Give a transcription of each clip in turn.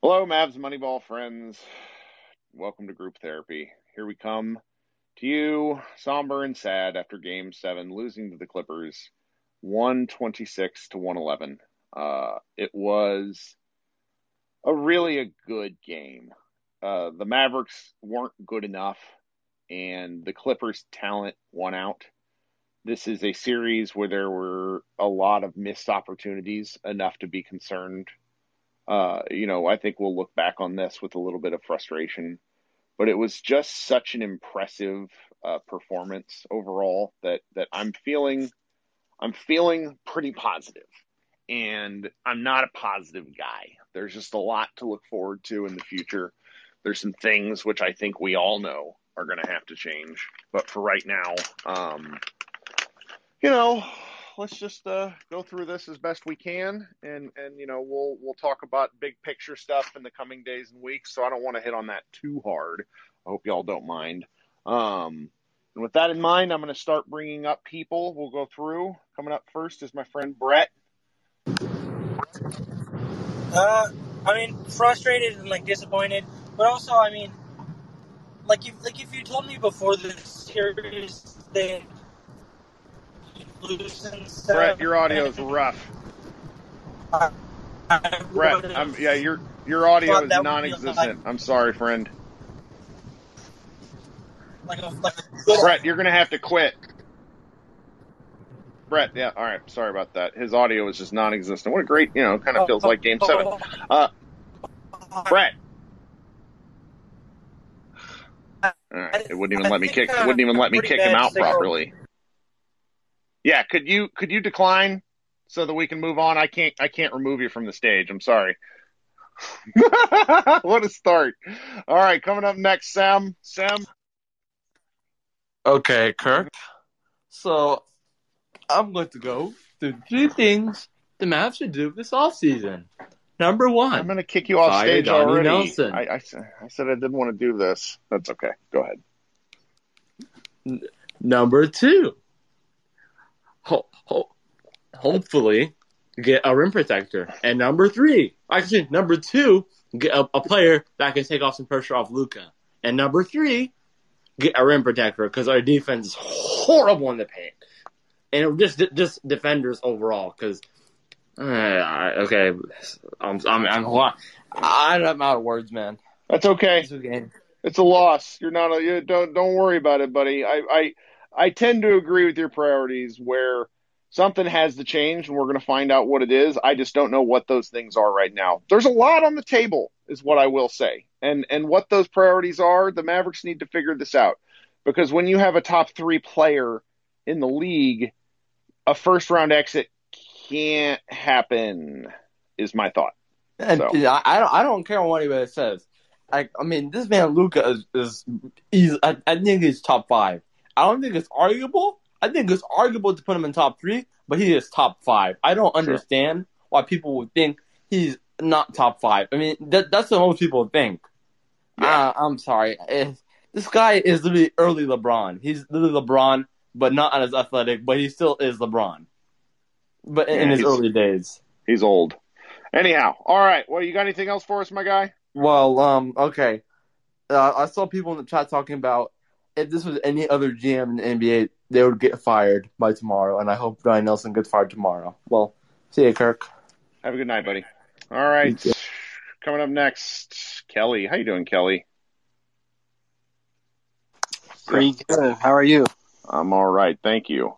Hello, Mavs Moneyball friends. Welcome to group therapy. Here we come to you, somber and sad after game seven, losing to the Clippers 126 to 111. Uh, it was a really a good game. Uh, the Mavericks weren't good enough, and the Clippers' talent won out. This is a series where there were a lot of missed opportunities, enough to be concerned uh, you know, I think we'll look back on this with a little bit of frustration, but it was just such an impressive uh, performance overall that that I'm feeling I'm feeling pretty positive. and I'm not a positive guy. There's just a lot to look forward to in the future. There's some things which I think we all know are going to have to change, but for right now, um, you know, let's just uh, go through this as best we can, and and you know we'll we'll talk about big picture stuff in the coming days and weeks. So I don't want to hit on that too hard. I hope y'all don't mind. Um, and with that in mind, I'm going to start bringing up people. We'll go through. Coming up first is my friend Brett. Uh, I mean, frustrated and like disappointed, but also, I mean, like if like if you told me before the series that Brett, your audio is rough. Brett, I'm, yeah, your your audio is non-existent. I'm sorry, friend. Like a, like a Brett, you're gonna have to quit. Brett, yeah, all right. Sorry about that. His audio is just non-existent. What a great, you know, kind of feels like Game Seven. Uh, Brett. Right, it wouldn't even let me kick. It wouldn't even let me kick him out properly. Yeah, could you could you decline so that we can move on? I can't I can't remove you from the stage. I'm sorry. what a start. All right, coming up next, Sam. Sam. Okay, Kirk. So I'm going to go through three things the Mavs should do this offseason. Number one, I'm going to kick you off stage Donnie already. Nelson. I, I, I, said I didn't want to do this. That's okay. Go ahead. N- number two, ho- ho- hopefully get a rim protector. And number three, actually number two, get a, a player that can take off some pressure off Luka. And number three, get a rim protector because our defense is horrible in the paint, and just just defenders overall. Because uh, okay, I'm I'm I'm, I'm out of words, man. That's okay. It's a loss. You're not a you don't don't worry about it, buddy. I I I tend to agree with your priorities where something has to change and we're going to find out what it is. I just don't know what those things are right now. There's a lot on the table is what I will say. And and what those priorities are, the Mavericks need to figure this out. Because when you have a top 3 player in the league, a first round exit can't happen is my thought. And so. I don't I don't care what anybody says. I I mean this man Luka is, is he's I, I think he's top 5. I don't think it's arguable. I think it's arguable to put him in top three, but he is top five. I don't understand sure. why people would think he's not top five. I mean, that, that's what most people think. Yeah. Uh, I'm sorry. If, this guy is literally early LeBron. He's literally LeBron, but not as athletic, but he still is LeBron. But in, yeah, his early days. He's old. Anyhow, all right. Well, you got anything else for us, my guy? Well, um, okay. Uh, I saw people in the chat talking about if this was any other GM in the NBA, they would get fired by tomorrow, and I hope Ryan Nelson gets fired tomorrow. Well, see you, Kirk. Have a good night, buddy. All right, coming up next, Kelly. How you doing, Kelly? Pretty good. How are you? I'm all right, thank you.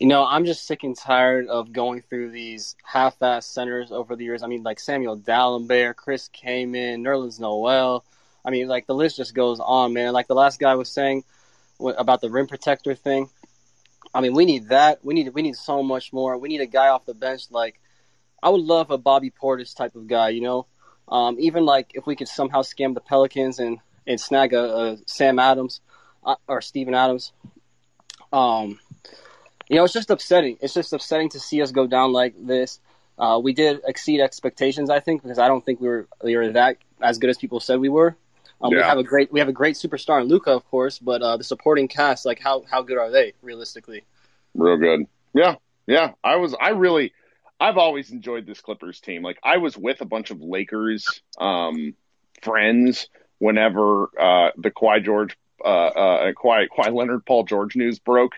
You know, I'm just sick and tired of going through these half-ass centers over the years. I mean, like Samuel Dalembert, Chris Kaman, Nerlens Noel. I mean, like the list just goes on, man. Like the last guy was saying about the rim protector thing. I mean, we need that. We need we need so much more. We need a guy off the bench. Like, I would love a Bobby Portis type of guy. You know, um, even like if we could somehow scam the Pelicans and and snag a, a Sam Adams uh, or Steven Adams. Um, you know, it's just upsetting. It's just upsetting to see us go down like this. Uh, we did exceed expectations, I think, because I don't think we were we were that as good as people said we were. Um, yeah. We have a great we have a great superstar in Luka, of course, but uh, the supporting cast, like how how good are they realistically? Real good. Yeah, yeah. I was I really I've always enjoyed this Clippers team. Like I was with a bunch of Lakers um, friends whenever uh, the Kawhi George, uh, uh, Kawhi, Kawhi Leonard, Paul George news broke,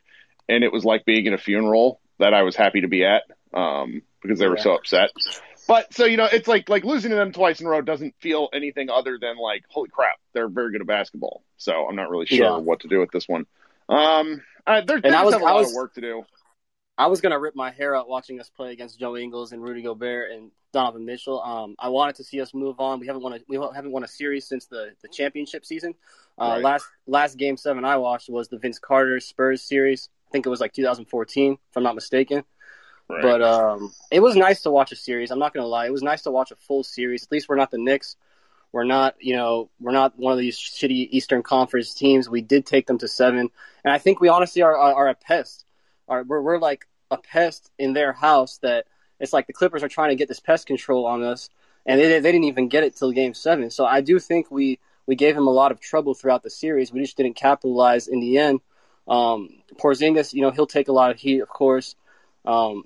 and it was like being at a funeral that I was happy to be at um, because they were Yeah. so upset. But so you know, it's like like losing to them twice in a row doesn't feel anything other than like holy crap, they're very good at basketball. So I'm not really sure Yeah. what to do with this one. Um, uh, they're, they I was- have a I lot was- of work to do. I was gonna rip my hair out watching us play against Joe Ingles and Rudy Gobert and Donovan Mitchell. Um, I wanted to see us move on. We haven't won a we haven't won a series since the, the championship season. Uh, Right. Last last game seven I watched was the Vince Carter Spurs series. I think it was like 2014, if I'm not mistaken. But um, it was nice to watch a series. I'm not gonna lie, it was nice to watch a full series. At least we're not the Knicks. We're not, you know, we're not one of these shitty Eastern Conference teams. We did take them to seven, and I think we honestly are are, are a pest. Are we're, we're like a pest in their house that it's like the Clippers are trying to get this pest control on us, and they, they didn't even get it till Game Seven. So I do think we we gave him a lot of trouble throughout the series. We just didn't capitalize in the end. Um, Porzingis, you know, he'll take a lot of heat, of course. Um,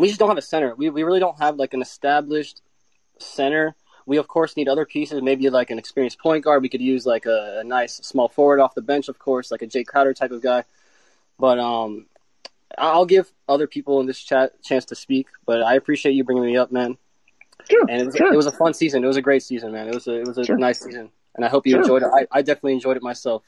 we just don't have a center. We we really don't have like an established center. We of course need other pieces, maybe like an experienced point guard. We could use like a, a nice small forward off the bench, of course, like a Jae Crowder type of guy. But um, I'll give other people in this chat a chance to speak. But I appreciate you bringing me up, man. Sure, And it was, sure. it was a fun season. It was a great season, man. It was a it was a Sure. nice season, and I hope you Sure. enjoyed it. I, I definitely enjoyed it myself.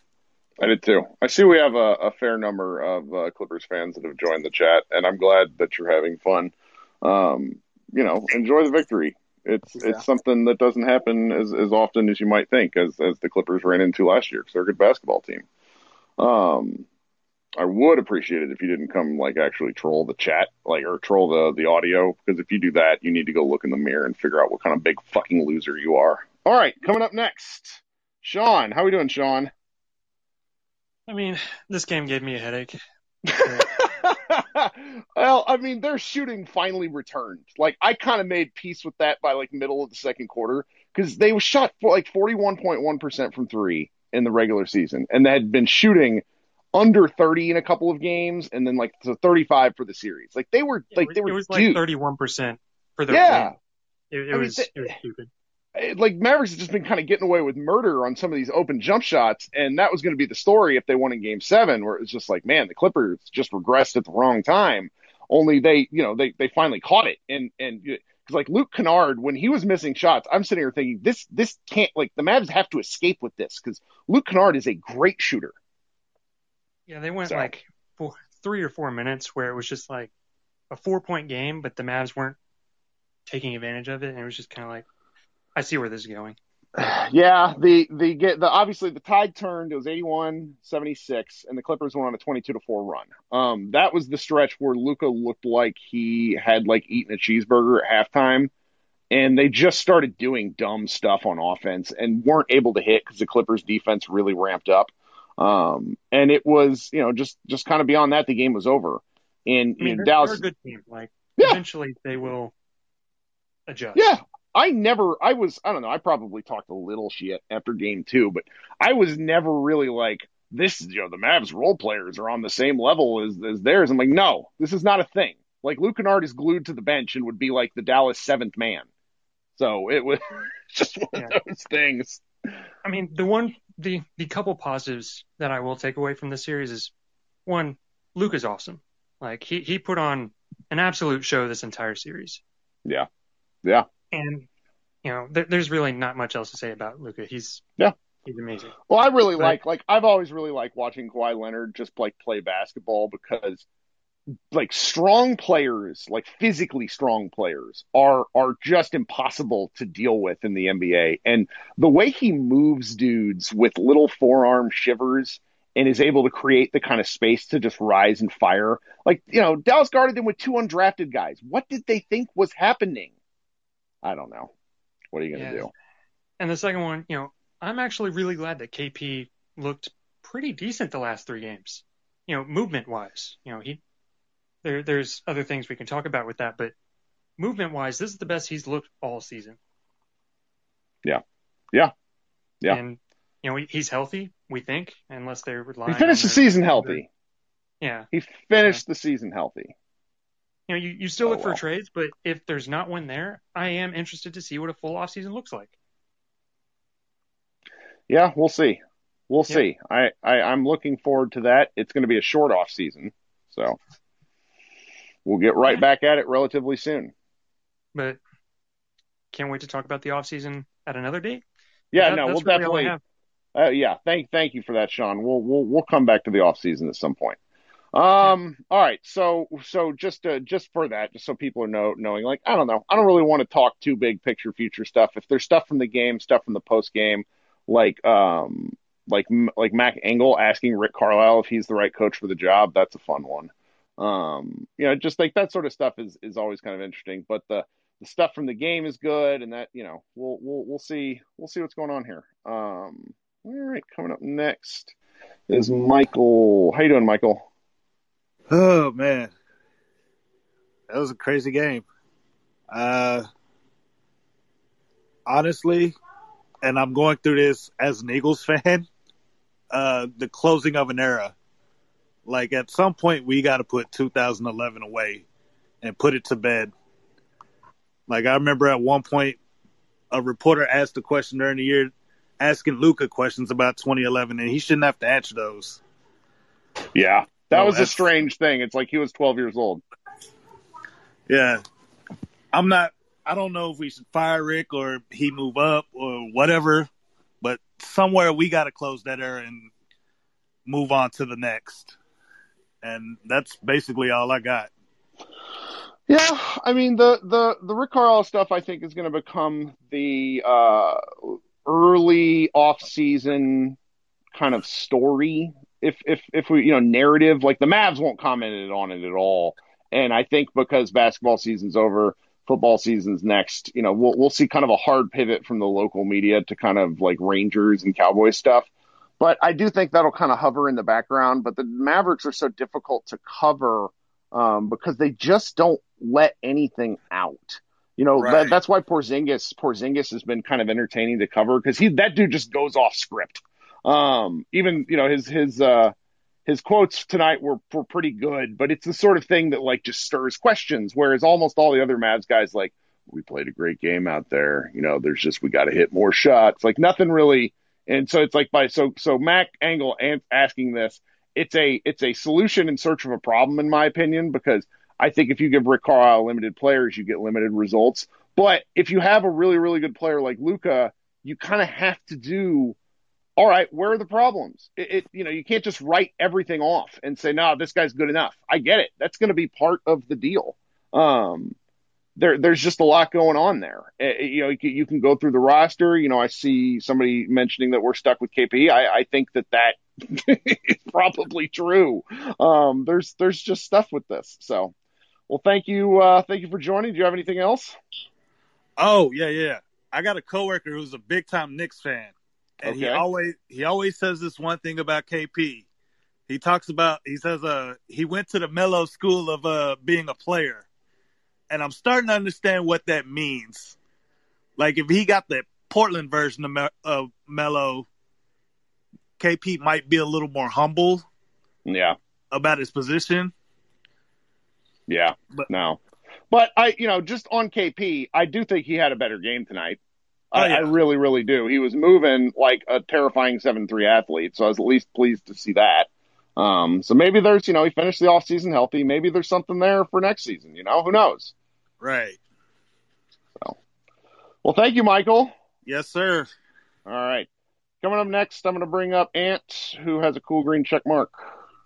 I did too. I see we have a, a fair number of uh, Clippers fans that have joined the chat, and I'm glad that you're having fun. Um, you know, enjoy the victory. It's Yeah. it's something that doesn't happen as, as often as you might think, as as the Clippers ran into last year because they're a good basketball team. Um, I would appreciate it if you didn't come like actually troll the chat, like or troll the the audio, because if you do that, you need to go look in the mirror and figure out what kind of big fucking loser you are. All right, coming up next, Sean. How are we doing, Sean? I mean, this game gave me a headache. well, I mean, their shooting finally returned. Like, I kind of made peace with that by like middle of the second quarter because they was shot for like forty one point one percent from three in the regular season, and they had been shooting under thirty in a couple of games, and then like to thirty five for the series. Like they were like was, they were it was due. like 31% for the Yeah. win. It, it I mean, was it was stupid. Like Mavericks has just been kind of getting away with murder on some of these open jump shots, and that was going to be the story if they won in Game Seven, where it was just like, man, the Clippers just regressed at the wrong time. Only they, you know, they they finally caught it, and and because like Luke Kennard, when he was missing shots, I'm sitting here thinking this this can't like the Mavs have to escape with this because Luke Kennard is a great shooter. Yeah, they went So- like four, three or four minutes where it was just like a four point game, but the Mavs weren't taking advantage of it, and it was just kind of like, I see where this is going. Yeah, the the get the obviously the tide turned. It was 81-76 and the Clippers went on a 22 to 4 run. Um that was the stretch where Luka looked like he had like eaten a cheeseburger at halftime and they just started doing dumb stuff on offense and weren't able to hit cuz the Clippers defense really ramped up. Um and it was, you know, just just kind of beyond that the game was over. And I you mean, know, they're, Dallas they're a good team. Like, Yeah. eventually they will adjust. Yeah. I never, I was, I don't know, I probably talked a little shit after game two, but I was never really like, this, you know, the Mavs role players are on the same level as, as theirs. I'm like, no, this is not a thing. Like Luke Kennard is glued to the bench and would be like the Dallas seventh man. So it was just one Yeah. of those things. I mean, the one, the the couple positives that I will take away from this series is one, Luke is awesome. Like he he put on an absolute show this entire series, Yeah. Yeah. And you know, there, there's really not much else to say about Luka. He's Yeah. he's amazing. Well, I really But- like like I've always really liked watching Kawhi Leonard just like play basketball because like strong players, like physically strong players are are just impossible to deal with in the NBA. And the way he moves dudes with little forearm shivers and is able to create the kind of space to just rise and fire. Like, you know, Dallas guarded them with two undrafted guys. What did they think was happening? I don't know. What are you going to Yeah. do? And the second one, you know, I'm actually really glad that KP looked pretty decent the last three games. You know, movement wise, you know, he there there's other things we can talk about with that, but movement wise, this is the best he's looked all season. Yeah. Yeah. Yeah. And you know, he's healthy, we think, unless they're relying He finished the season healthy. Yeah. He finished the season healthy. You know, you, you still Oh, look for trades, but if there's not one there, I am interested to see what a full off season looks like. Yeah, we'll see. We'll Yep. see. I, I I'm looking forward to that. It's going to be a short off season, so we'll get right Yeah. back at it relatively soon. But can't wait to talk about the off season at another date. Yeah, That- no, we'll really definitely. Uh, yeah, thank thank you for that, Sean. We'll we'll we'll come back to the off season at some point. Um, all right. So so just uh, just for that, just so people are know knowing, like I don't know, I don't really want to talk too big picture future stuff. If there's stuff from the game, stuff from the post game, like um like like Mac Engel asking Rick Carlisle if he's the right coach for the job, that's a fun one. Um, you know, just like that sort of stuff is is always kind of interesting. But the the stuff from the game is good, and that you know we'll we'll we'll see we'll see what's going on here. Um, all right, coming up next is Michael. How you doing, Michael? Oh man, that was a crazy game. Uh, honestly, and I'm going through this as an Eagles fan. Uh, the closing of an era. Like at some point, we got to put 2011 away and put it to bed. Like I remember at one point, a reporter asked a question during the year, asking Luka questions about 2011, and he shouldn't have to answer those. Yeah, that Oh, was a strange thing. It's like he was 12 years old. Yeah. I'm not I don't know if we should fire Rick or he move up or whatever, but somewhere we gotta close that era and move on to the next. And that's basically all I got. Yeah, I mean the the the Rick Carlisle stuff I think is going to become the uh, early off season kind of story. If if if we you know narrative like the Mavs won't comment on it at all, and I think because basketball season's over, football season's next. You know we'll we'll see kind of a hard pivot from the local media to kind of like Rangers and Cowboys stuff. But I do think that'll kind of hover in the background. But the Mavericks are so difficult to cover um, because they just don't let anything out. You know, Right. that, that's why Porzingis Porzingis has been kind of entertaining to cover because he that dude just goes off script. Um, even you know his his uh his quotes tonight were were pretty good, but it's the sort of thing that like just stirs questions. Whereas almost all the other Mavs guys like we played a great game out there. You know, there's just we got to hit more shots. Like nothing really. And so it's like by so so Mac Engel an- asking this, it's a it's a solution in search of a problem in my opinion because I think if you give Rick Carlisle limited players, you get limited results. But if you have a really really good player like Luka, you kind of have to do. All right, where are the problems? It, it you know you can't just write everything off and say no, this guy's good enough. I get it. That's going to be part of the deal. Um, there there's just a lot going on there. Uh, you know, you can, you can go through the roster. You know, I see somebody mentioning that we're stuck with KP. I, I think that that is probably true. Um, there's there's just stuff with this. So, well, thank you, uh, thank you for joining. Do you have anything else? Oh, yeah, yeah. I got a coworker who's a big time Knicks fan. And he always he always says this one thing about KP. He talks about he says uh he went to the Melo school of uh being a player. And I'm starting to understand what that means. Like if he got the Portland version of, Me- of Melo, KP might be a little more humble Yeah, about his position. yeah, But- no, but I, you know, just on KP, I do think he had a better game tonight. I, Oh, yeah. I really, really do. He was moving like a terrifying seven three athlete, so I was at least pleased to see that. Um, so maybe there's, you know, he finished the off season healthy. Maybe there's something there for next season. You know, who knows? Right. So, Well, thank you, Michael. Yes, sir. All right. Coming up next, I'm going to bring up Ant, who has a cool green check mark.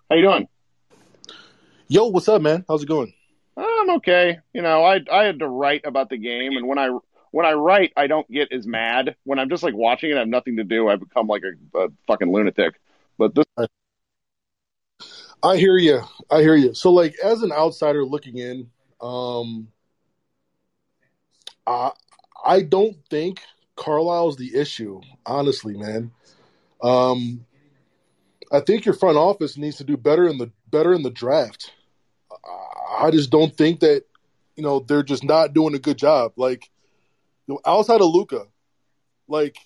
How you doing? Yo, what's up, man? How's it going? I'm okay. You know, I I had to write about the game, and when I when I write, I don't get as mad. When I'm just like watching it, I have nothing to do. I become like a, a fucking lunatic. But this, I hear you. I hear you. So, like, as an outsider looking in, um, I I don't think Carlisle's the issue. Honestly, man. Um, I think your front office needs to do better in the better in the draft. I just don't think that you know they're just not doing a good job. Like, outside of Luka, like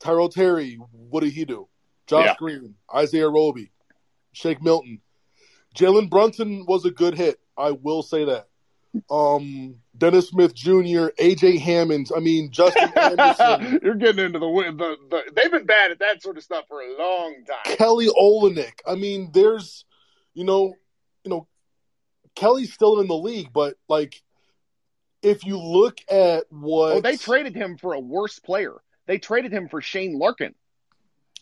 Tyrell Terry, what did he do? Josh Yeah. Green, Isaiah Roby, Shake Milton. Jalen Brunson was a good hit. I will say that. Um, Dennis Smith Jr., AJ Hammons. I mean, Justin Anderson, You're getting into the, the the. They've been bad at that sort of stuff for a long time. Kelly Olynyk. I mean, there's, you know, you know, Kelly's still in the league, but like, if you look at what Oh, they traded him for a worse player. They traded him for Shane Larkin.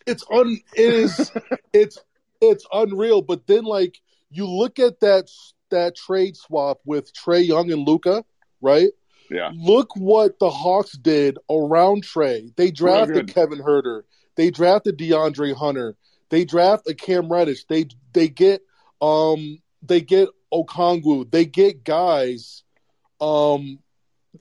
it's un it is it's it's unreal. But then like you look at that that trade swap with Trae Young and Luka, right? Yeah. Look what the Hawks did around Trae. They drafted. Kevin Huerter. They drafted DeAndre Hunter. They draft a Cam Reddish. They they get um they get Okongwu. They get guys um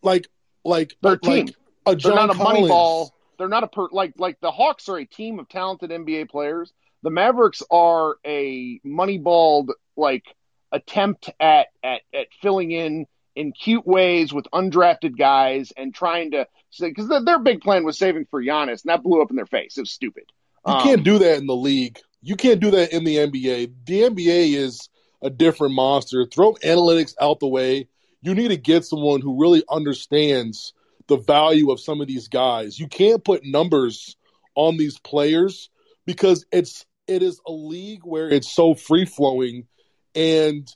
like like Their team. like a They're not a money ball. They're not a per like like the Hawks are a team of talented NBA players. The Mavericks are a moneyballed like attempt at at at filling in in cute ways with undrafted guys and trying to because their, their big plan was saving for Giannis and that blew up in their face. It was stupid. You Um, can't do that in the league. You can't do that in the NBA. The NBA is a different monster. Throw analytics out the way. You need to get someone who really understands the value of some of these guys. You can't put numbers on these players because it's it is a league where it's so free flowing and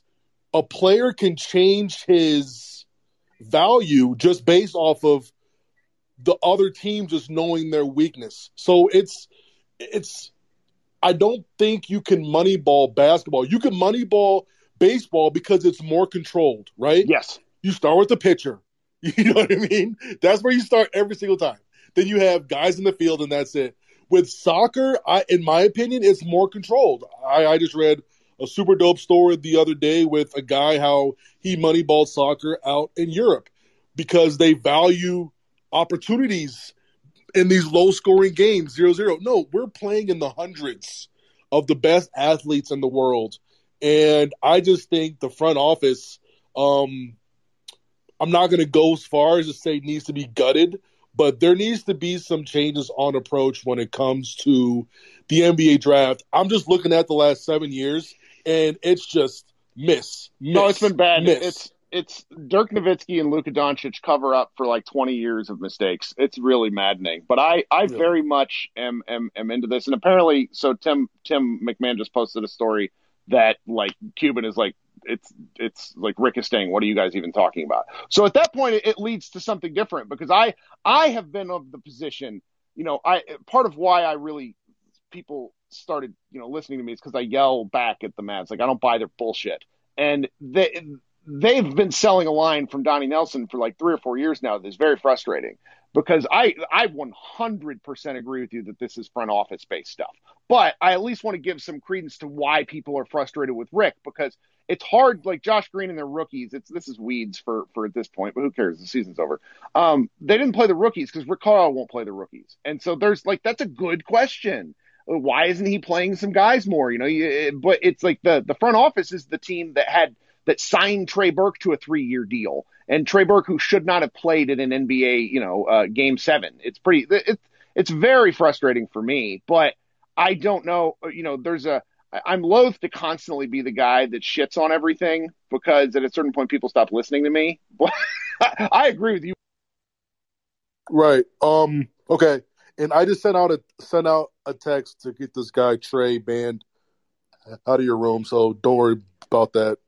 a player can change his value just based off of the other team just knowing their weakness. So it's it's I don't think you can moneyball basketball. You can moneyball baseball because it's more controlled, right? Yes. You start with the pitcher. You know what I mean? That's where you start every single time. Then you have guys in the field, and that's it. With soccer, I, in my opinion, it's more controlled. I, I just read a super dope story the other day with a guy how he moneyballed soccer out in Europe because they value opportunities in these low scoring games, zero zero. No, we're playing in the hundreds of the best athletes in the world. And I just think the front office, um, I'm not going to go as far as to say needs to be gutted, but there needs to be some changes on approach when it comes to the NBA draft. I'm just looking at the last seven years, and it's just miss. miss No, it's been bad. Miss. It's it's Dirk Nowitzki and Luka Doncic cover up for like 20 years of mistakes. It's really maddening. But I I Yeah. very much am, am am into this. And apparently, so Tim Tim McMahon just posted a story that like Cuban is like it's it's like Rick is saying, what are you guys even talking about? So at that point, it, it leads to something different because I I have been of the position, you know, I part of why I really people started you know listening to me is because I yell back at the Mavs like I don't buy their bullshit, and they they've been selling a line from Donnie Nelson for like three or four years now that's very frustrating because I I 100% agree with you that this is front office based stuff, but I at least want to give some credence to why people are frustrated with Rick because it's hard like Josh Green and their rookies. It's this is weeds for for at this point, but who cares? The season's over. Um, they didn't play the rookies because Rick won't play the rookies, and so there's like that's a good question. Why isn't he playing some guys more? You know, you, but it's like the the front office is the team that had that signed Trey Burke to a three year deal, and Trey Burke who should not have played in an NBA, you know, uh, game seven. It's pretty. It's it's very frustrating for me, but I don't know. You know, there's a, I'm loath to constantly be the guy that shits on everything because at a certain point people stop listening to me. But I agree with you. Right. Um. Okay. And I just sent out a sent out a text to get this guy Trey banned out of your room. So don't worry about that.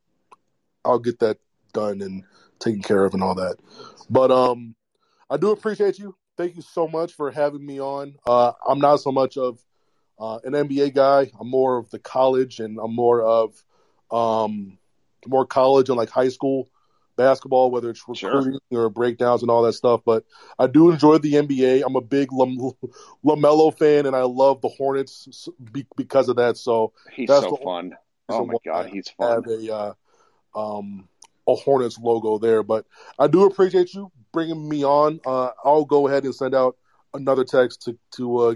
I'll get that done and taken care of and all that. But um, I do appreciate you. Thank you so much for having me on. Uh, I'm not so much of uh, an NBA guy. I'm more of the college, and I'm more of um, more college and like high school basketball, whether it's Sure. recruiting or breakdowns and all that stuff. But I do enjoy the NBA. I'm a big Lam- Lamelo fan, and I love the Hornets because of that. So He's That's so fun. Oh my god, he's fun. have a uh, um, a Hornets logo there. But I do appreciate you bringing me on. Uh, I'll go ahead and send out another text to to uh,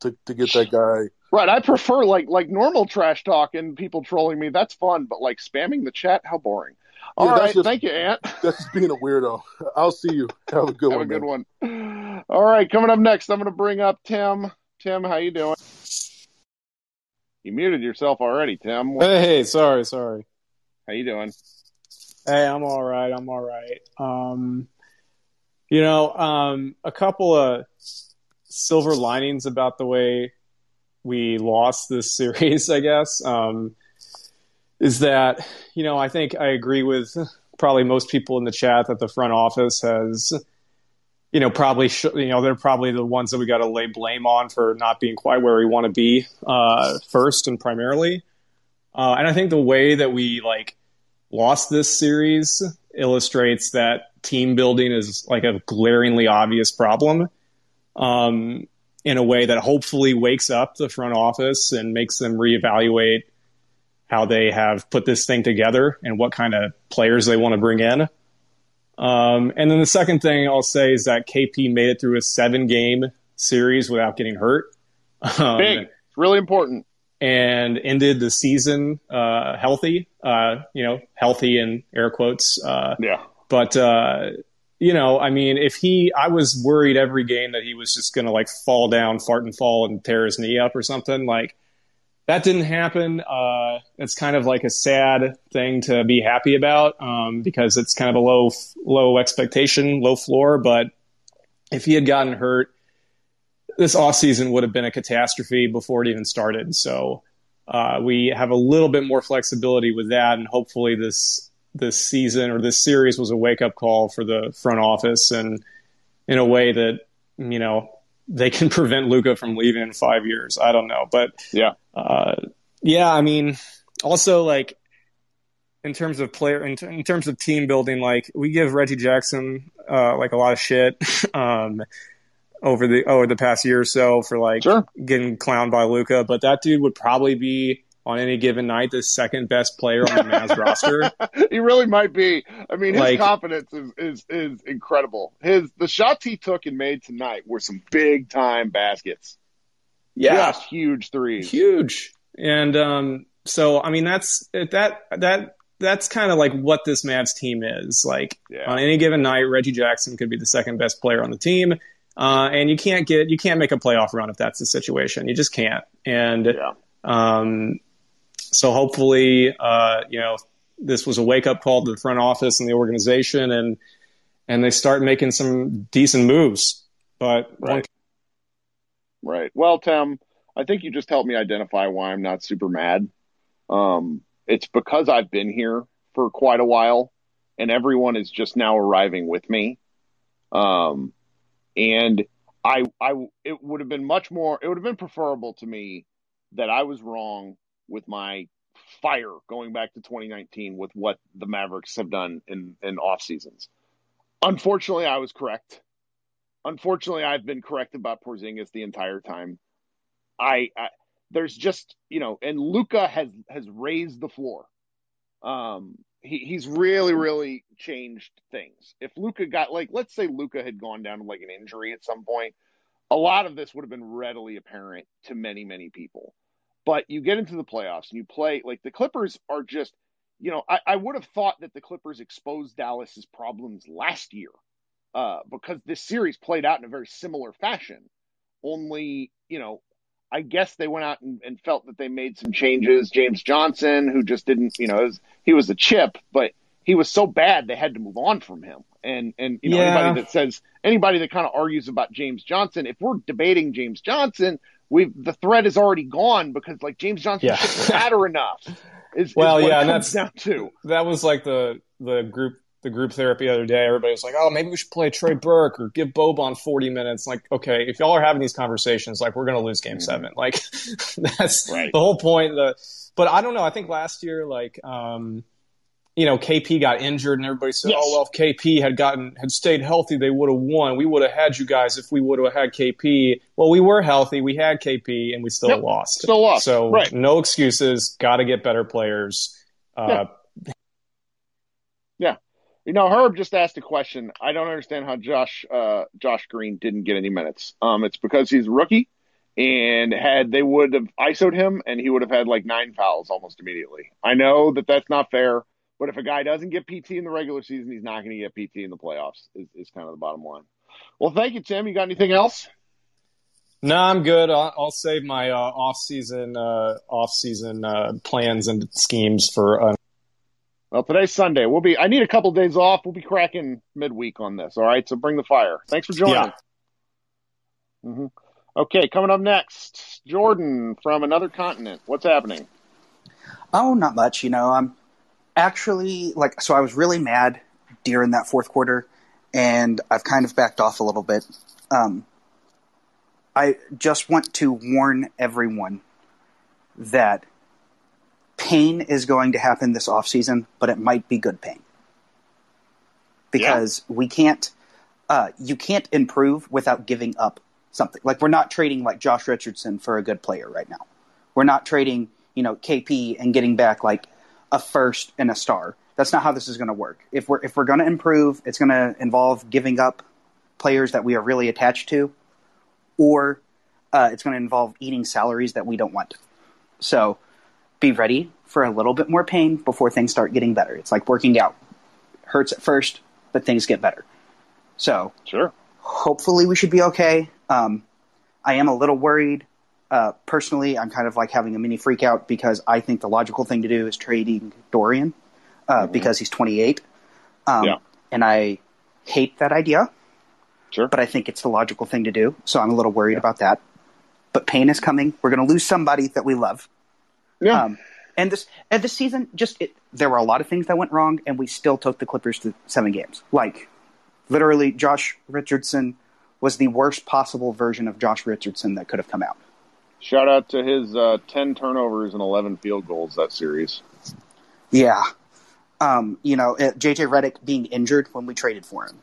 to to get that guy. Right, I prefer like like normal trash talk and people trolling me. That's fun, but like spamming the chat, how boring. All Yeah, right, just- thank you, Ant. That's just being a weirdo. I'll see you. Have a good Have one. Have a good man. one. All right, coming up next, I'm going to bring up Tim. Tim, how you doing? You muted yourself already, Tim. Hey, hey, sorry, sorry. How you doing? Hey, I'm all right. I'm all right. Um, you know, um, a couple of silver linings about the way we lost this series, I guess, um, is that, you know, I think I agree with probably most people in the chat that the front office has, you know, probably, sh- you know, they're probably the ones that we got to lay blame on for not being quite where we want to be, uh, first and primarily. Uh, and I think the way that we like lost this series illustrates that team building is like a glaringly obvious problem um, in a way that hopefully wakes up the front office and makes them reevaluate how they have put this thing together and what kind of players they want to bring in. Um, and then the second thing I'll say is that KP made it through a seven game series without getting hurt. Um, Big. It's really important. and ended the season uh, healthy. Uh, you know, healthy in air quotes. Uh, Yeah. but uh, you know, I mean, if he, I was worried every game that he was just going to like fall down, fart and fall, and tear his knee up or something. Like that didn't happen. Uh, it's kind of like a sad thing to be happy about um, because it's kind of a low, low expectation, low floor. But if he had gotten hurt, this offseason would have been a catastrophe before it even started. So uh, we have a little bit more flexibility with that, and hopefully this this season or this series was a wake up call for the front office, and in a way that you know they can prevent Luka from leaving in five years. I don't know, but Yeah. uh, yeah, I mean, also like in terms of player, in, in terms of team building, like we give Reggie Jackson uh, like a lot of shit um, over the over the past year or so for like Sure. getting clowned by Luka, but that dude would probably be on any given night the second best player on the Mavs roster. he really might be. I mean, his Like- confidence is, is is incredible. His the shots he took and made tonight were some big time baskets. Just huge threes. huge. And um, so, I mean, that's that that that's kind of like what this Mavs team is. Like Yeah. on any given night, Reggie Jackson could be the second best player on the team, uh, and you can't get you can't make a playoff run if that's the situation. You just can't. And Yeah. um, so hopefully, uh, you know, this was a wake up call to the front office and the organization, and and they start making some decent moves. But one Right. Right. Well, Tim, I think you just helped me identify why I'm not super mad. Um, it's because I've been here for quite a while, and everyone is just now arriving with me. Um, and I, I, it would have been much more. It would have been preferable to me that I was wrong with my fire going back to 2019 with what the Mavericks have done in in off seasons. Unfortunately, I was correct. Unfortunately, I've been correct about Porzingis the entire time. I, I there's just you know, and Luka has has raised the floor. Um, he he's really really changed things. If Luka got like, let's say Luka had gone down to like an injury at some point, a lot of this would have been readily apparent to many many people. But you get into the playoffs and you play like the Clippers are just, you know, I, I would have thought that the Clippers exposed Dallas's problems last year uh, because this series played out in a very similar fashion. Only, you know, I guess they went out and, and felt that they made some changes. James Johnson, who just didn't, you know, was, he was a chip, but he was so bad they had to move on from him. And and you know, Yeah. anybody that says anybody that kind of argues about James Johnson, if we're debating James Johnson, we've the thread is already gone because like James Johnson Yeah. shouldn't matter enough. Is, is Well, it yeah, and that's- down to. that was like the the group the group therapy the other day. Everybody was like, "Oh, maybe we should play Trey Burke or give Boban forty minutes." Like, okay, if y'all are having these conversations, like we're gonna lose Game Seven. Like, that's Right. the whole point. The but I don't know. I think last year, like, um, you know, KP got injured, and everybody said, Yes. "Oh, well, if KP had gotten had stayed healthy, they would have won. We would have had you guys if we would have had KP." Well, we were healthy, we had KP, and we still Yep. lost. Still lost. So Right. no excuses. Got to get better players. Uh, You know, Herb just asked a question. I don't understand how Josh uh, Josh Green didn't get any minutes. Um, it's because he's a rookie, and had they would have ISO'd him, and he would have had like nine fouls almost immediately. I know that that's not fair, but if a guy doesn't get PT in the regular season, he's not going to get PT in the playoffs. Is, is kind of the bottom line. Well, thank you, Tim. You got anything else? No, I'm good. I'll, I'll save my uh, off-season uh, off-season uh, plans and schemes for. Well, today's Sunday. We'll be. I need a couple days off. We'll be cracking midweek on this. All right. So bring the fire. Thanks for joining. Yeah. hmm Okay, coming up next, Jordan from another continent. What's happening? Oh, not much. You know, I'm actually like so. I was really mad during that fourth quarter, and I've kind of backed off a little bit. Um, I just want to warn everyone that pain is going to happen this off season, but it might be good pain because we can't. Uh, you can't improve without giving up something. Like we're not trading like Josh Richardson for a good player right now. We're not trading, you know, KP and getting back like a first and a star. That's not how this is going to work. If we're if we're going to improve, it's going to involve giving up players that we are really attached to, or uh, it's going to involve eating salaries that we don't want. So, be ready for a little bit more pain before things start getting better. It's like working out. Hurts at first, but things get better. So, Sure. hopefully we should be okay. Um, I am a little worried. Uh, personally, I'm kind of like having a mini freak out because I think the logical thing to do is trading Dorian uh, because he's 28. Um, Yeah. And I hate that idea, Sure. but I think it's the logical thing to do. So I'm a little worried about that. But pain is coming. We're going to lose somebody that we love. Yeah. Um, and this and this season, just it, there were a lot of things that went wrong, and we still took the Clippers to seven games. Like literally, Josh Richardson was the worst possible version of Josh Richardson that could have come out. Shout out to his uh, ten turnovers and eleven field goals that series. Yeah, um, you know, JJ Redick being injured when we traded for him.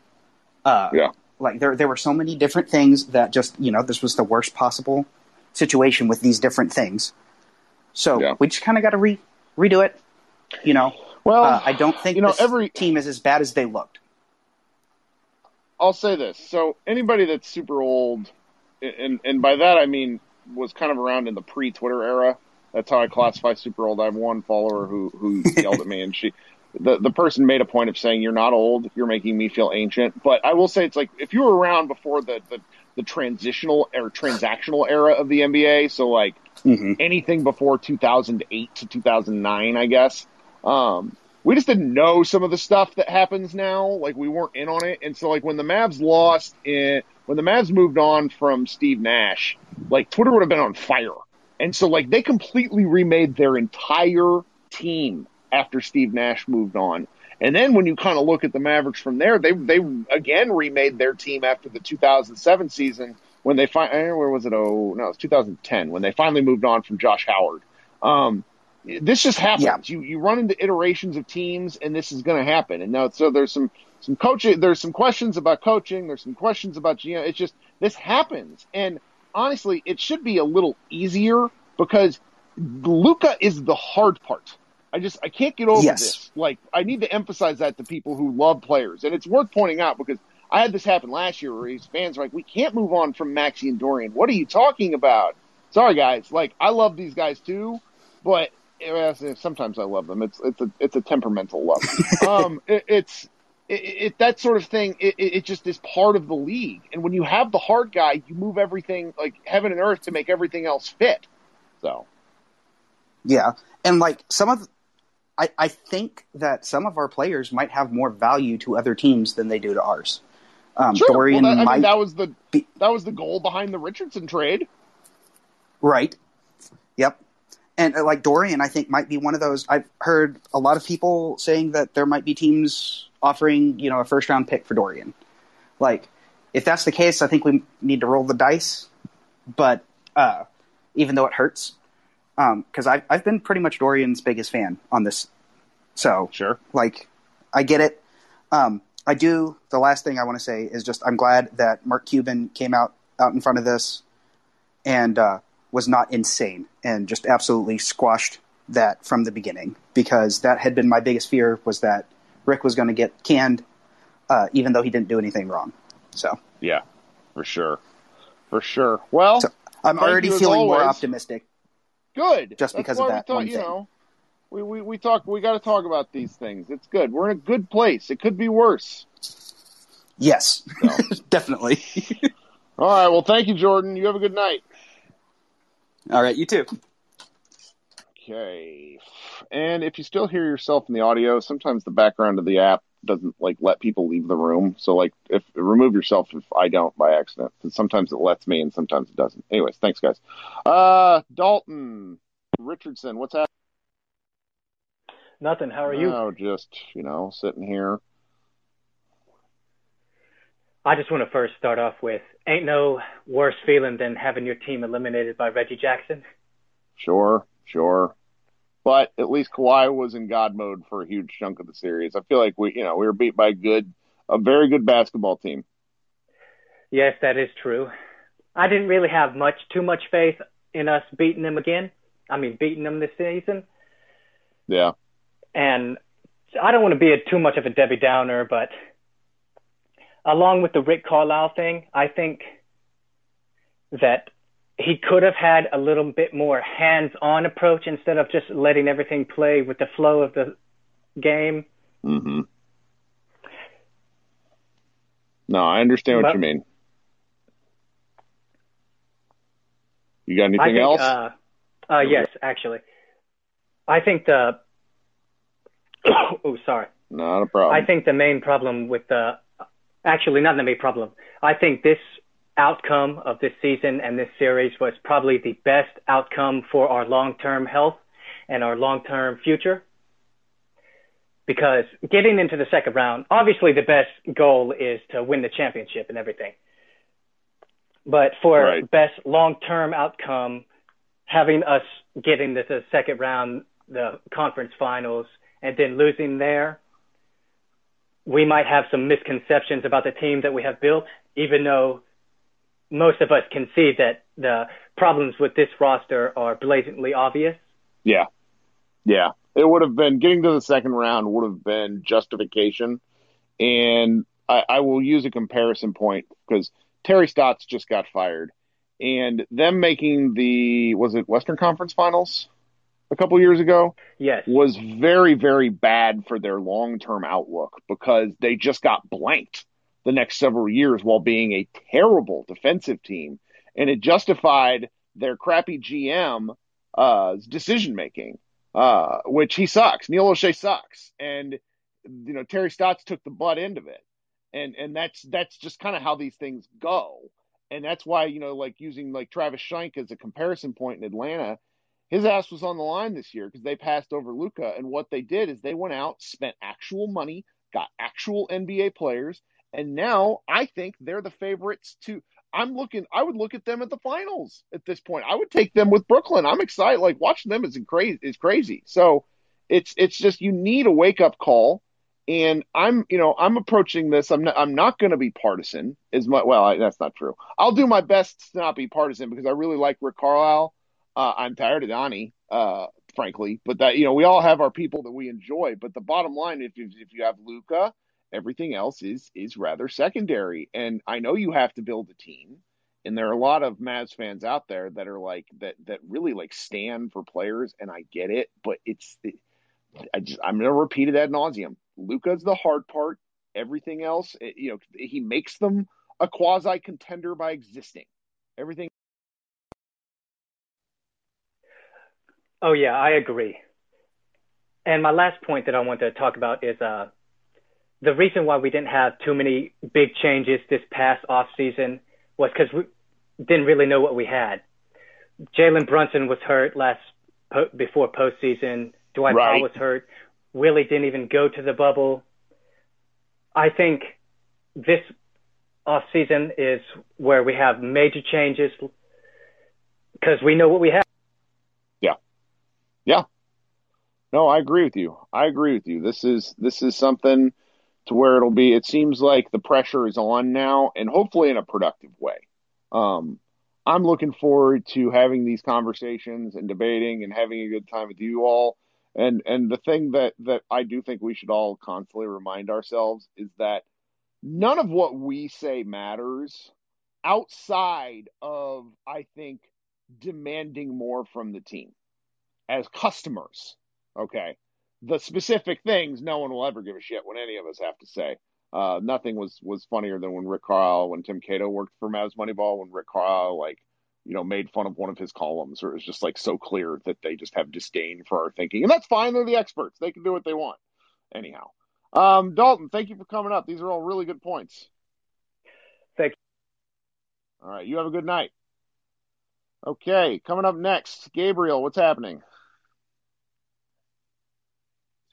Uh, Yeah. like there there were so many different things that just you know this was the worst possible situation with these different things. So Yeah. we just kind of got to re redo it. You know, Well, uh, I don't think you know this every team is as bad as they looked. I'll say this. So anybody that's super old, and and by that I mean was kind of around in the pre-Twitter era. That's how I classify super old. I have one follower who who yelled at me, and she, the the person made a point of saying, "You're not old. You're making me feel ancient." But I will say, it's like if you were around before the the, the transitional or transactional era of the NBA, so like hmm anything before 2008 to 2009, I guess. Um, we just didn't know some of the stuff that happens now. Like we weren't in on it, and so like when the Mavs lost in when the Mavs moved on from Steve Nash, like Twitter would have been on fire. And so like they completely remade their entire team after Steve Nash moved on. And then when you kind of look at the Mavericks from there, they they again remade their team after the 2007 season when they find where was it? Oh no, it was 2010 when they finally moved on from Josh Howard. Um, this just happens. Yeah. You you run into iterations of teams, and this is going to happen. And now, so there's some some coaching. There's some questions about coaching. There's some questions about you know. It's just this happens. And honestly, it should be a little easier because Luka is the hard part. I just I can't get over Yes. this. Like I need to emphasize that to people who love players, and it's worth pointing out because I had this happen last year where his fans were like, "We can't move on from Maxi and Dorian. What are you talking about?" Sorry, guys. Like I love these guys too, but eh, sometimes I love them. It's it's a it's a temperamental love. um, it, it's it, it that sort of thing. It, it it just is part of the league, and when you have the hard guy, you move everything like heaven and earth to make everything else fit. So Yeah, and like some of, I I think that some of our players might have more value to other teams than they do to ours. Um, sure, Dorian well, that, I might mean that was the be- that was the goal behind the Richardson trade. Right. Yep. And uh, like Dorian, I think might be one of those. I've heard a lot of people saying that there might be teams offering, you know, a first round pick for Dorian. Like, if that's the case, I think we need to roll the dice. But uh, even though it hurts, because I've I've been pretty much Dorian's biggest fan on this. So Sure. like, I get it. Um, I do. The last thing I want to say is just I'm glad that Mark Cuban came out out in front of this and uh, was not insane and just absolutely squashed that from the beginning because that had been my biggest fear was that Rick was going to get canned, uh, even though he didn't do anything wrong. So Yeah, for sure, for sure. Well, So, I'm already feeling more optimistic. Good. just That's because of we that thought, one you know, we we we talk. We got to talk about these things. It's good. We're in a good place. It could be worse. Yes, So. definitely. All right. Well, thank you, Jordan. You have a good night. All right, you too. Okay. And if you still hear yourself in the audio, sometimes the background of the app doesn't like let people leave the room. So like if remove yourself if I don't by accident. Because sometimes it lets me and sometimes it doesn't. Anyways, thanks guys. Uh Dalton Richardson, what's happening? Nothing. How are you? Oh, just, you know, sitting here. I just want to first start off with ain't no worse feeling than having your team eliminated by Reggie Jackson. Sure, sure. But at least Kawhi was in God mode for a huge chunk of the series. I feel like we, you know, we were beat by a good, a very good basketball team. Yes, that is true. I didn't really have much, too much faith in us beating them again. I mean, beating them this season. Yeah. And I don't want to be a, too much of a Debbie Downer, but along with the Rick Carlisle thing, I think that he could have had a little bit more hands-on approach instead of just letting everything play with the flow of the game. Mm-hmm. No, I understand what But- you mean. You got anything think, else? Uh, uh, yes, actually. I think the. oh, sorry. Not a problem. I think the main problem with the. Actually, not the main problem. I think this outcome of this season and this series was probably the best outcome for our long-term health and our long-term future. Because getting into the second round, obviously the best goal is to win the championship and everything. But for Right. best long-term outcome, having us getting to the second round, the conference finals, and then losing there, we might have some misconceptions about the team that we have built, even though most of us can see that the problems with this roster are blatantly obvious. Yeah. Yeah. It would have been getting to the second round would have been justification. And I, I will use a comparison point because Terry Stotts just got fired. And them making the was it Western Conference Finals a couple years ago Yes. was very, very bad for their long term outlook because they just got blanked the next several years while being a terrible defensive team. And it justified their crappy GM uh, decision making, uh, which he sucks. Neil Olshey sucks. And, you know, Terry Stotts took the butt end of it. And, and that's, that's just kind of how these things go. And that's why, you know, like using like Travis Schlenk as a comparison point in Atlanta, his ass was on the line this year because they passed over Luka. And what they did is they went out, spent actual money, got actual NBA players, and now I think they're the favorites to. I'm looking. I would look at them at the finals at this point. I would take them with Brooklyn. I'm excited. Like watching them is crazy. Is crazy. So it's it's just you need a wake up call. And I'm, you know, I'm approaching this. I'm not, I'm not going to be partisan as much. Well, I, that's not true. I'll do my best to not be partisan because I really like Rick Carlisle. Uh, I'm tired of Donnie, uh, frankly, but that, you know, we all have our people that we enjoy. But the bottom line, if you, if you have Luka, everything else is, is rather secondary. And I know you have to build a team. And there are a lot of Mavs fans out there that are like, that, that really like stand for players. And I get it, but it's, it, I just, I'm to repeat it ad nauseum. Luka's the hard part. Everything else, it, you know, he makes them a quasi contender by existing. Everything. Oh yeah, I agree. And my last point that I want to talk about is uh, the reason why we didn't have too many big changes this past off season was because we didn't really know what we had. Jalen Brunson was hurt last po- before postseason. Dwight Right. Powell was hurt. Willie didn't even go to the bubble. I think this off season is where we have major changes because we know what we have. Yeah, yeah. No, I agree with you. I agree with you. This is this is something to where it'll be. It seems like the pressure is on now, and hopefully in a productive way. Um, I'm looking forward to having these conversations and debating and having a good time with you all. And and the thing that that I do think we should all constantly remind ourselves is that none of what we say matters outside of I think demanding more from the team as customers. Okay. The specific things, no one will ever give a shit what any of us have to say. Uh, nothing was, was funnier than when Rick Carlisle, when Tim Cato worked for Mavs Moneyball, when Rick Carlisle, like, you know, made fun of one of his columns, or it was just like so clear that they just have disdain for our thinking, and that's fine. They're the experts; they can do what they want. Anyhow, um, Dalton, thank you for coming up. These are all really good points. Thank you. All right, you have a good night. Okay, coming up next, Gabriel, what's happening?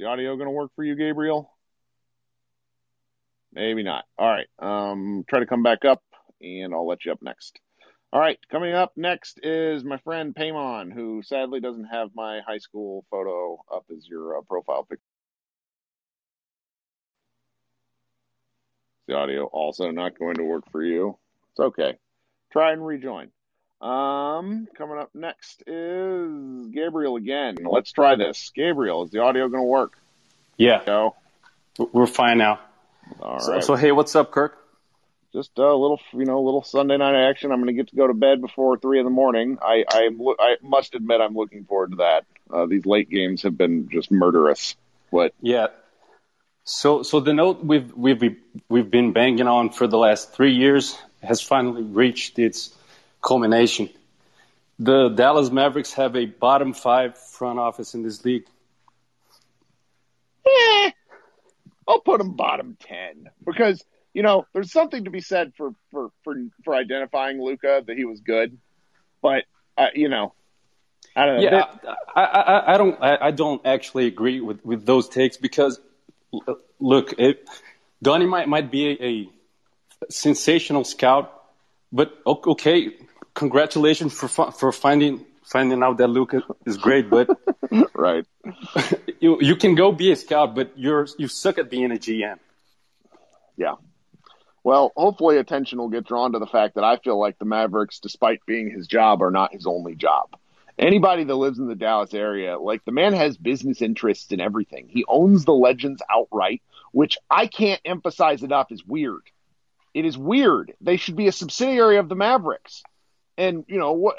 The audio going to work for you, Gabriel? Maybe not. All right, um, try to come back up, and I'll let you up next. All right, coming up next is my friend Paymon, who sadly doesn't have my high school photo up as your uh, profile picture. The audio also not going to work for you. It's okay. Try and rejoin. Um, coming up next is Gabriel again. Let's try this. Gabriel, is the audio going to work? Yeah, Go. we're fine now. All So, right. so hey, what's up, Kirk? just a little, you know, little Sunday night action. I'm going to get to go to bed before three in the morning. I, I, I must admit, I'm looking forward to that. Uh, these late games have been just murderous. But Yeah. So, so the note we've we've we've been banging on for the last three years has finally reached its culmination. The Dallas Mavericks have a bottom five front office in this league. eh, I'll put them bottom ten because you know there's something to be said for for for for identifying Luka that he was good, but uh, you know, I don't know. Yeah, I, I, I- don't I, I don't actually agree with, with those takes because look, it, Donnie might might be a, a sensational scout, but okay, congratulations for for finding finding out that Luka is great, but right. you you can go be a scout, but you're you suck at being a GM. Yeah. Well, hopefully attention will get drawn to the fact that I feel like the Mavericks, despite being his job, are not his only job. Anybody that lives in the Dallas area, like the man has business interests in everything. He owns the Legends outright, which I can't emphasize enough is weird. It is weird. They should be a subsidiary of the Mavericks. And, you know, what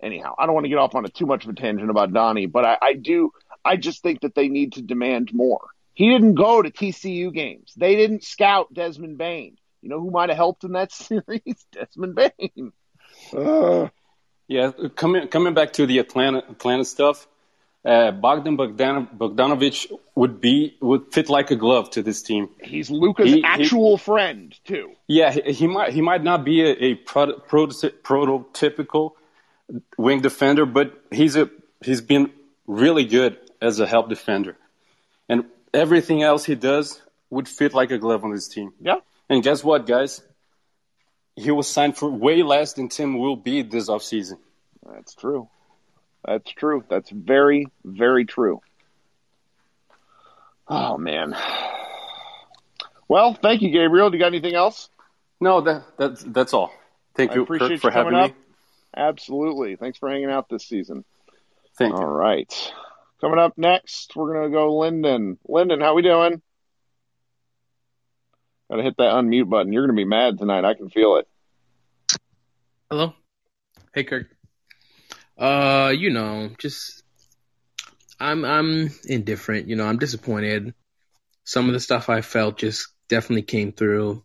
anyhow, I don't want to get off on a too much of a tangent about Donnie, but I, I do I just think that they need to demand more. He didn't go to TCU games. They didn't scout Desmond Bane. You know who might have helped in that series? Desmond Bane. Ugh. Yeah, coming coming back to the Atlanta Atlanta stuff, uh, Bogdan Bogdan, Bogdanovic would be would fit like a glove to this team. He's Luka's He- he- actual friend too. Yeah, he, he might he might not be a, a proto, prototypical wing defender, but he's a he's been really good as a help defender, and everything else he does would fit like a glove on this team. Yeah. And guess what, guys? He was signed for way less than Tim will be this offseason. That's true. That's true. That's very, very true. Oh man. Well, thank you, Gabriel. Do you got anything else? No, that that's that's all. Thank I you appreciate Kirk, for you coming having up. me. Absolutely. Thanks for hanging out this season. Thank All you. right. Coming up next, we're gonna go Lyndon. Lyndon, how we doing? Gotta hit that unmute button. You're gonna be mad tonight. I can feel it. Hello. Hey Kirk. Uh, you know, just I'm I'm indifferent, you know, I'm disappointed. Some of the stuff I felt just definitely came through.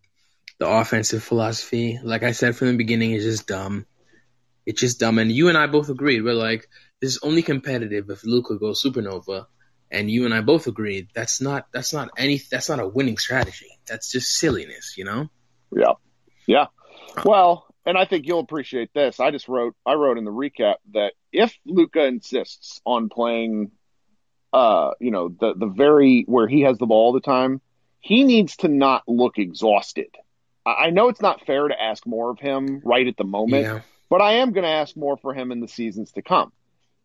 The offensive philosophy, like I said from the beginning, is just dumb. It's just dumb. And you and I both agreed. We're like, this is only competitive if Luka goes supernova. And you and I both agreed that's not that's not any that's not a winning strategy. That's just silliness, you know? Yeah. Yeah. Well, and I think you'll appreciate this. I just wrote I wrote in the recap that if Luka insists on playing uh, you know, the the very where he has the ball all the time, he needs to not look exhausted. I I know it's not fair to ask more of him right at the moment, Yeah. but I am going to ask more for him in the seasons to come.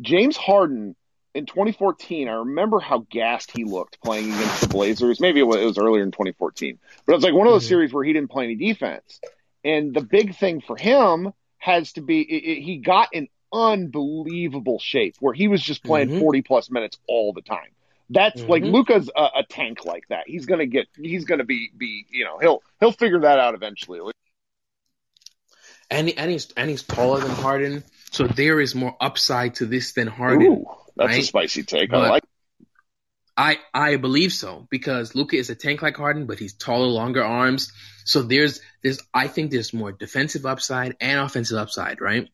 James Harden in 2014, I remember how gassed he looked playing against the Blazers. Maybe it was, it was earlier in 2014, but it was like one of those Mhm. series where he didn't play any defense. And the big thing for him has to be it, it, he got in unbelievable shape where he was just playing Mhm. 40 plus minutes all the time. That's like Mhm. Luka's a, a tank like that. He's gonna get. He's gonna be be. You know, he'll he'll figure that out eventually. And, and he's and he's taller than Harden, so there is more upside to this than Harden. Ooh, that's a spicy take. I But- like. I I believe so because Luka is a tank like Harden, but he's taller, longer arms. So there's there's I think there's more defensive upside and offensive upside, right?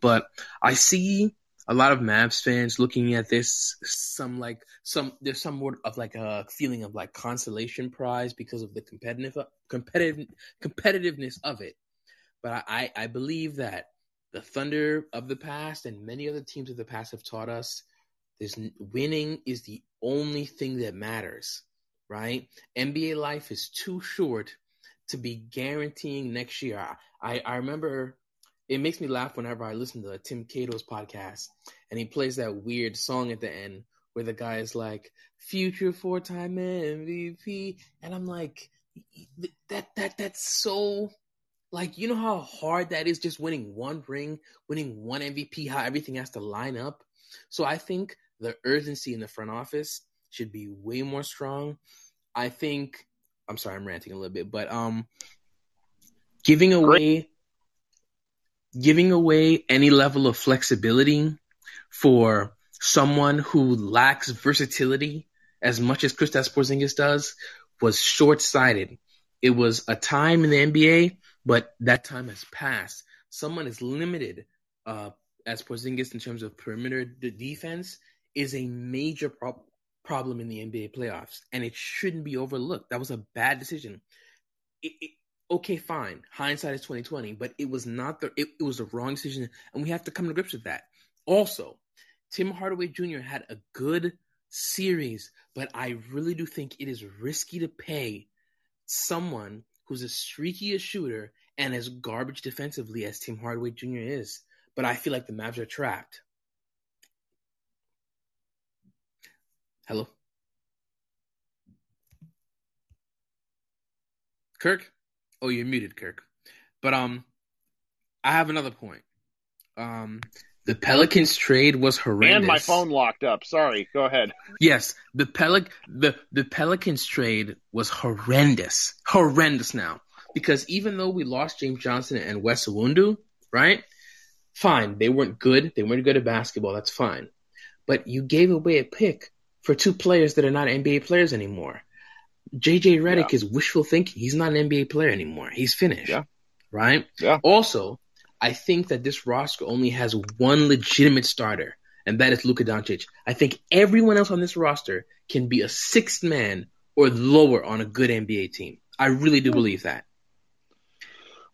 But I see a lot of Mavs fans looking at this some like some there's some more of like a feeling of like consolation prize because of the competitive competitive competitiveness of it. But I, I believe that the Thunder of the past and many other teams of the past have taught us this winning is the only thing that matters, right? NBA life is too short to be guaranteeing next year. I, I remember it makes me laugh whenever I listen to Tim Cato's podcast and he plays that weird song at the end where the guy is like future four time MVP and I'm like that that that's so like you know how hard that is just winning one ring, winning one MVP, how everything has to line up. So I think the urgency in the front office should be way more strong. I think I'm sorry, I'm ranting a little bit, but um giving away giving away any level of flexibility for someone who lacks versatility as much as Kristaps Porzingis does was short-sighted. It was a time in the NBA, but that time has passed. Someone is limited uh, as Porzingis in terms of perimeter the defense is a major pro- problem in the NBA playoffs, and it shouldn't be overlooked. That was a bad decision. It, it, okay, fine. Hindsight is twenty twenty, but it was not the it, it was the wrong decision, and we have to come to grips with that. Also, Tim Hardaway Jr. had a good series, but I really do think it is risky to pay someone who's as streaky a shooter and as garbage defensively as Tim Hardaway Jr. is. But I feel like the Mavs are trapped. Hello? Kirk? Oh, you're muted, Kirk. But um, I have another point. Um, the Pelicans trade was horrendous. And my phone locked up. Sorry. Go ahead. Yes, the Pelic the the Pelicans trade was horrendous, horrendous. Now, because even though we lost James Johnson and Wes Iwundu, right? Fine, they weren't good. They weren't good at basketball. That's fine. But you gave away a pick for two players that are not NBA players anymore. JJ Redick yeah. is wishful thinking. He's not an NBA player anymore. He's finished. Yeah. Right? Yeah. Also, I think that this roster only has one legitimate starter, and that is Luka Doncic. I think everyone else on this roster can be a sixth man or lower on a good NBA team. I really do hmm. believe that.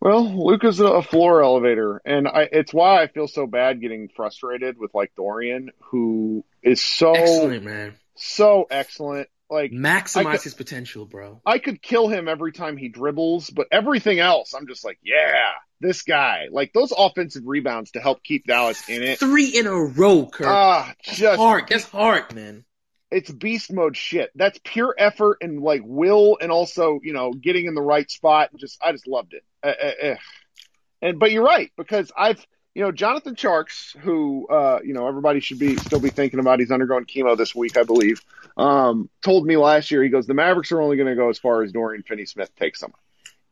Well, Luka's a floor elevator, and I, it's why I feel so bad getting frustrated with like Dorian, who is so excellent, man, so excellent. Like maximize could, his potential, bro. I could kill him every time he dribbles, but everything else, I'm just like, yeah, this guy. Like those offensive rebounds to help keep Dallas in it. Three in a row, Kirk. Ah, just hard. That's hard, man it's beast mode shit. That's pure effort and like will, and also you know getting in the right spot. Just I just loved it. Uh, uh, uh. And but you're right because I've you know Jonathan Tjarks, who uh, you know everybody should be still be thinking about. He's undergoing chemo this week, I believe. Um, told me last year he goes the Mavericks are only going to go as far as Dorian Finney-Smith takes them,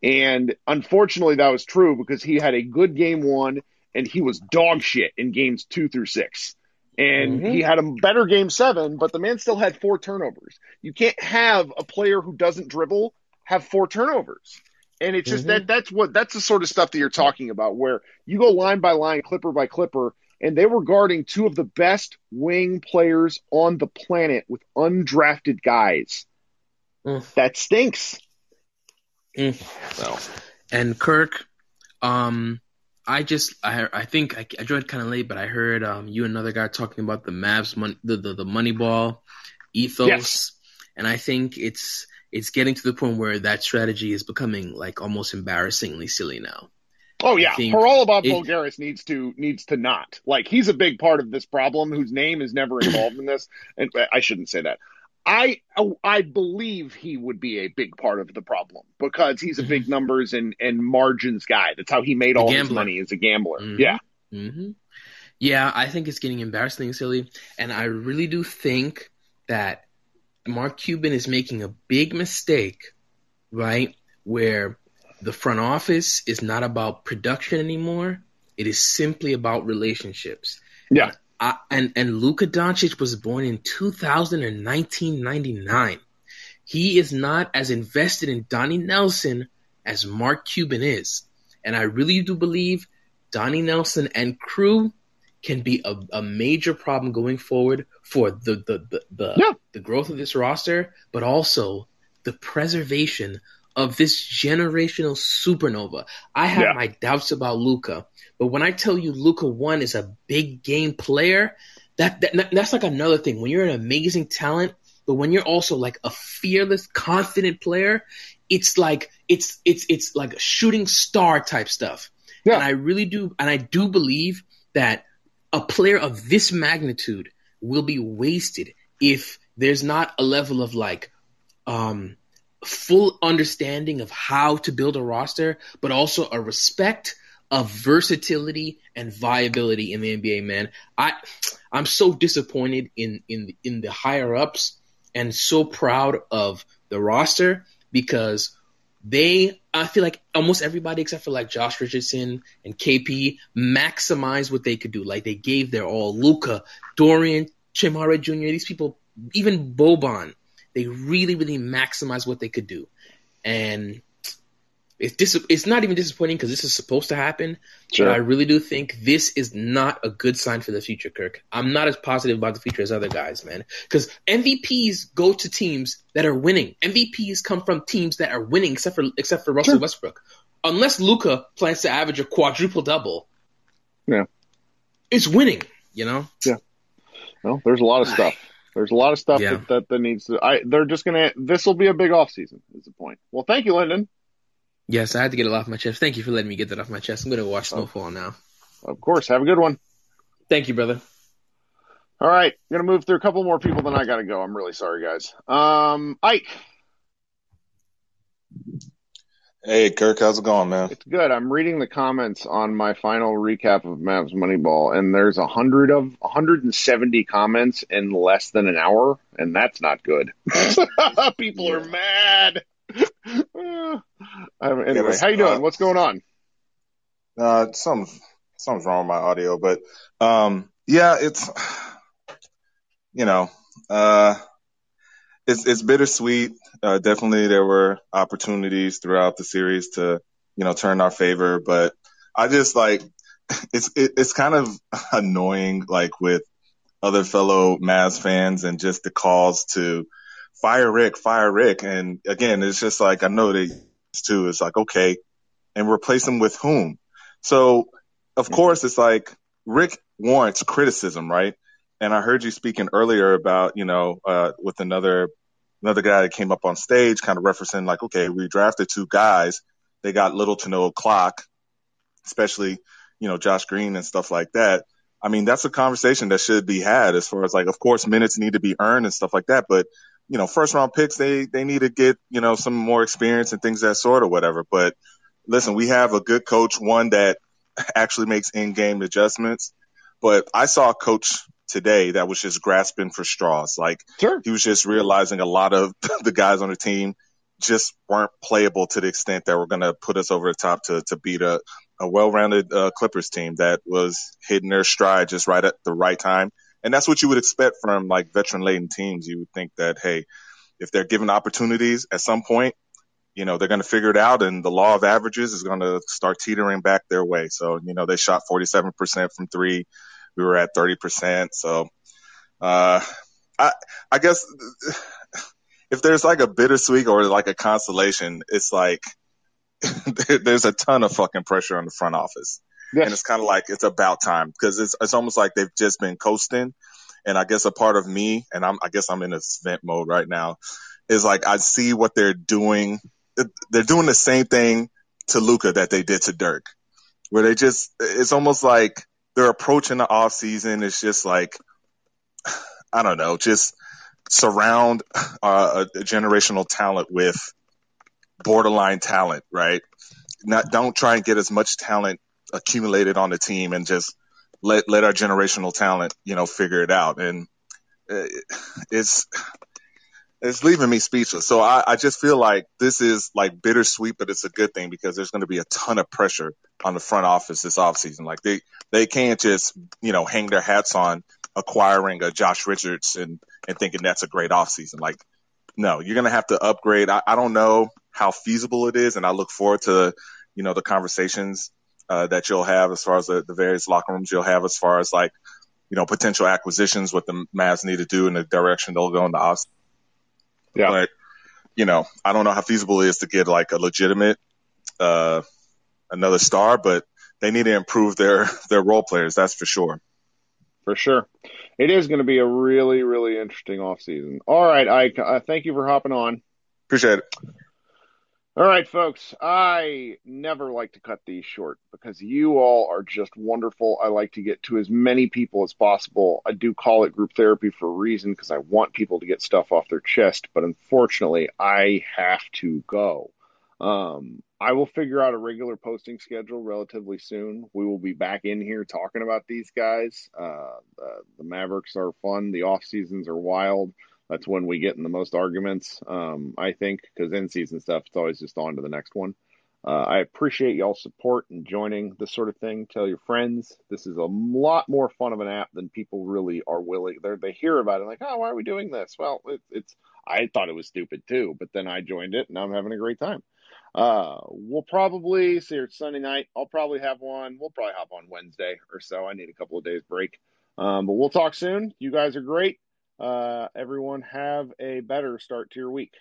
and unfortunately that was true because he had a good game one and he was dog shit in games two through six and mm-hmm. he had a better game seven, but the man still had four turnovers. You can't have a player who doesn't dribble have four turnovers. And it's just mm-hmm. that that's what that's the sort of stuff that you're talking about where you go line by line, clipper by clipper, and they were guarding two of the best wing players on the planet with undrafted guys. Mm. That stinks. Mm. Well, and Kirk, um, I just I I think I, I joined kind of late, but I heard um you and another guy talking about the Mavs money the the, the Moneyball ethos, yes. and I think it's it's getting to the point where that strategy is becoming like almost embarrassingly silly now. Oh yeah, all about Voulgaris needs to needs to not like he's a big part of this problem. Whose name is never involved in this, and I shouldn't say that. I I believe he would be a big part of the problem because he's a mm-hmm. big numbers and, and margins guy. That's how he made all his money as a gambler. Mm-hmm. Yeah. Mm-hmm. Yeah, I think it's getting embarrassingly silly, and I really do think that Mark Cuban is making a big mistake, right? Where the front office is not about production anymore; it is simply about relationships. Yeah. I, and and Luka Doncic was born in 2000 and 1999. He is not as invested in Donnie Nelson as Mark Cuban is, and I really do believe Donnie Nelson and crew can be a, a major problem going forward for the the the the, Yeah. the growth of this roster, but also the preservation of this generational supernova. I have Yeah. my doubts about Luka, but when I tell you Luka one is a big game player, that, that that's like another thing. When you're an amazing talent, but when you're also like a fearless, confident player, it's like it's it's it's like a shooting star type stuff. Yeah. And I really do and I do believe that a player of this magnitude will be wasted if there's not a level of like um full understanding of how to build a roster, but also a respect of versatility and viability in the NBA, man. I I'm so disappointed in in in the higher ups and so proud of the roster because they I feel like almost everybody except for like Josh Richardson and KP maximized what they could do. Like they gave their all. Luka, Dorian, Chimara Jr., these people, even Boban, they really, really maximized what they could do. And it's dis- it's not even disappointing because this is supposed to happen. Sure. But I really do think this is not a good sign for the future, Kirk. I'm not as positive about the future as other guys, man. Because MVPs go to teams that are winning. MVPs come from teams that are winning, except for except for Russell Sure. Westbrook. Unless Luka plans to average a quadruple double, Yeah. it's winning. You know. Yeah. Well, there's a lot of stuff. There's a lot of stuff Yeah. that, that, that needs to. I they're just gonna. This will be a big off season. Is the point? Well, thank you, Lyndon. Yes, I had to get it off my chest. Thank you for letting me get that off my chest. I'm gonna watch Snowfall now. Of course. Have a good one. Thank you, brother. All right, I'm gonna move through a couple more people, then I gotta go. I'm really sorry, guys. Um, Ike, Hey, Kirk, how's it going, man? it's good. I'm reading the comments on my final recap of Mavs Moneyball, and there's a hundred of 170 comments in less than an hour, and that's not good. people are mad. Um, anyway, how you doing? uh, What's going on? Uh, some something's wrong with my audio, but um, yeah, it's you know, uh, it's it's bittersweet. Uh, definitely, there were opportunities throughout the series to you know turn our favor, but I just like it's it, it's kind of annoying, like with other fellow Mavs fans and just the calls to fire Rick, fire Rick, and again, it's just like I know they too. It's like okay, and replace him with whom? So, of course, it's like Rick warrants criticism, right? And I heard you speaking earlier about, you know, uh, with another, another guy that came up on stage kind of referencing like, okay, we drafted two guys. They got little to no clock, especially, you know, Josh Green and stuff like that. I mean, that's a conversation that should be had as far as like, of course, minutes need to be earned and stuff like that. But, you know, first round picks, they, they need to get, you know, some more experience and things of that sort or whatever. But listen, we have a good coach, one that actually makes in-game adjustments. But I saw a coach today that was just grasping for straws. Like Sure. he was just realizing a lot of the guys on the team just weren't playable to the extent that were going to put us over the top to to beat a, a well-rounded uh, Clippers team that was hitting their stride just right at the right time. And that's what you would expect from like veteran-laden teams. You would think that hey, if they're given opportunities at some point, you know, they're going to figure it out and the law of averages is going to start teetering back their way. So, you know, they shot 47% from three. We were at 30%. So, uh, I, I guess if there's like a bittersweet or like a consolation, it's like there's a ton of fucking pressure on the front office. And it's kind of like it's about time because it's it's almost like they've just been coasting. And I guess a part of me, and I'm I guess I'm in a vent mode right now, is like I see what they're doing. They're doing the same thing to Luka that they did to Dirk, where they just it's almost like they're approaching the off season. It's just like I don't know, just surround uh, a, a generational talent with borderline talent, right? Not don't try and get as much talent accumulated on the team and just let let our generational talent, you know, figure it out. And uh, it's it's leaving me speechless. So I, I just feel like this is like bittersweet, but it's a good thing because there's going to be a ton of pressure on the front office this offseason. Like they they can't just you know hang their hats on acquiring a Josh Richards and and thinking that's a great offseason. Like no, you're going to have to upgrade. I, I don't know how feasible it is, and I look forward to you know the conversations uh, that you'll have as far as the, the various locker rooms you'll have as far as like, you know, potential acquisitions, what the Mavs need to do in the direction they'll go in the off. Yeah. But, you know, I don't know how feasible it is to get like a legitimate, uh, another star, but they need to improve their, their role players. That's for sure. For sure. It is going to be a really, really interesting offseason. All right, Ike, uh, thank you for hopping on. Appreciate it. All right, folks. I never like to cut these short because you all are just wonderful. I like to get to as many people as possible. I do call it group therapy for a reason because I want people to get stuff off their chest, but unfortunately, I have to go. Um, I will figure out a regular posting schedule relatively soon. We will be back in here talking about these guys. Uh, uh, the Mavericks are fun. The off seasons are wild. That's when we get in the most arguments, um, I think, because in season stuff, it's always just on to the next one. Uh, I appreciate y'all's support and joining this sort of thing. Tell your friends. This is a lot more fun of an app than people really are willing. They they hear about it like, oh, why are we doing this? Well, it, it's I thought it was stupid too, but then I joined it and I'm having a great time. Uh, we'll probably see it's Sunday night. I'll probably have one. We'll probably hop on Wednesday or so. I need a couple of days break. Um, but we'll talk soon. You guys are great. Uh, everyone have a better start to your week.